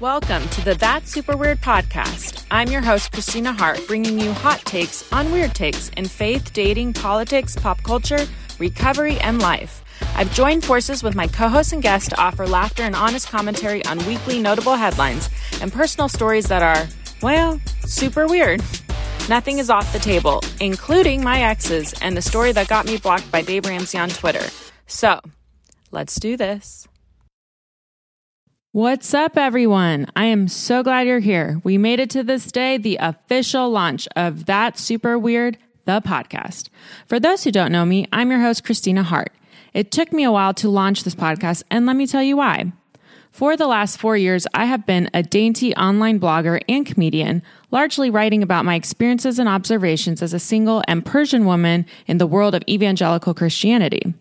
Welcome to the That Super Weird podcast. I'm your host, Christina Hart, bringing you hot takes on weird takes in faith, dating, politics, pop culture, recovery, and life. I've joined forces with my co hosts and guests to offer laughter and honest commentary on weekly notable headlines and personal stories that are, well, super weird. Nothing is off the table, including my exes and the story that got me blocked by Dave Ramsey on Twitter. So, let's do this. What's up, everyone? I am so glad you're here. We made it to this day, the official launch of That Super Weird, the podcast. For those who don't know me, I'm your host, Christina Hart. It took me a while to launch this podcast, and let me tell you why. For the last four years, I have been a dainty online blogger and comedian, largely writing about my experiences and observations as a single and Persian woman in the world of evangelical Christianity.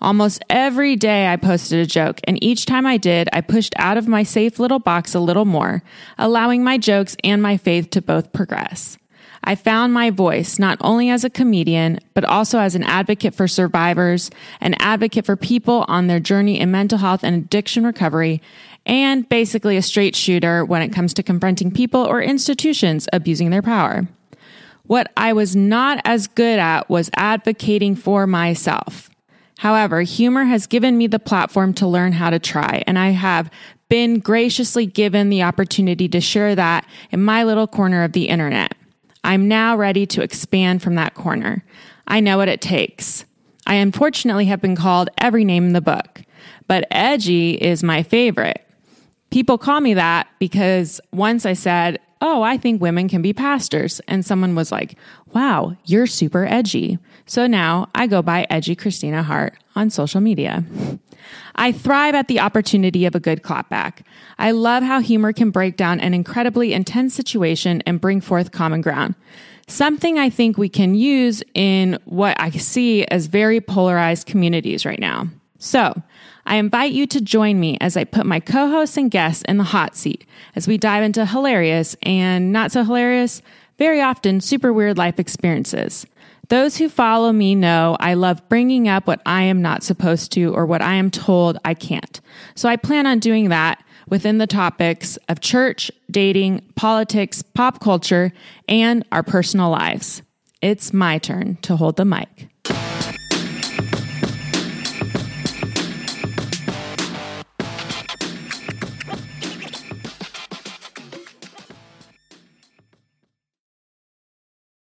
Almost every day I posted a joke, and each time I did, I pushed out of my safe little box a little more, allowing my jokes and my faith to both progress. I found my voice not only as a comedian, but also as an advocate for survivors, an advocate for people on their journey in mental health and addiction recovery, and basically a straight shooter when it comes to confronting people or institutions abusing their power. What I was not as good at was advocating for myself. However, humor has given me the platform to learn how to try, and I have been graciously given the opportunity to share that in my little corner of the internet. I'm now ready to expand from that corner. I know what it takes. I unfortunately have been called every name in the book, but edgy is my favorite. People call me that because once I said, Oh, I think women can be pastors. And someone was like, Wow, you're super edgy. So now I go by Edgy Christina Hart on social media. I thrive at the opportunity of a good clapback. I love how humor can break down an incredibly intense situation and bring forth common ground. Something I think we can use in what I see as very polarized communities right now. So, I invite you to join me as I put my co hosts and guests in the hot seat as we dive into hilarious and not so hilarious, very often super weird life experiences. Those who follow me know I love bringing up what I am not supposed to or what I am told I can't. So I plan on doing that within the topics of church, dating, politics, pop culture, and our personal lives. It's my turn to hold the mic.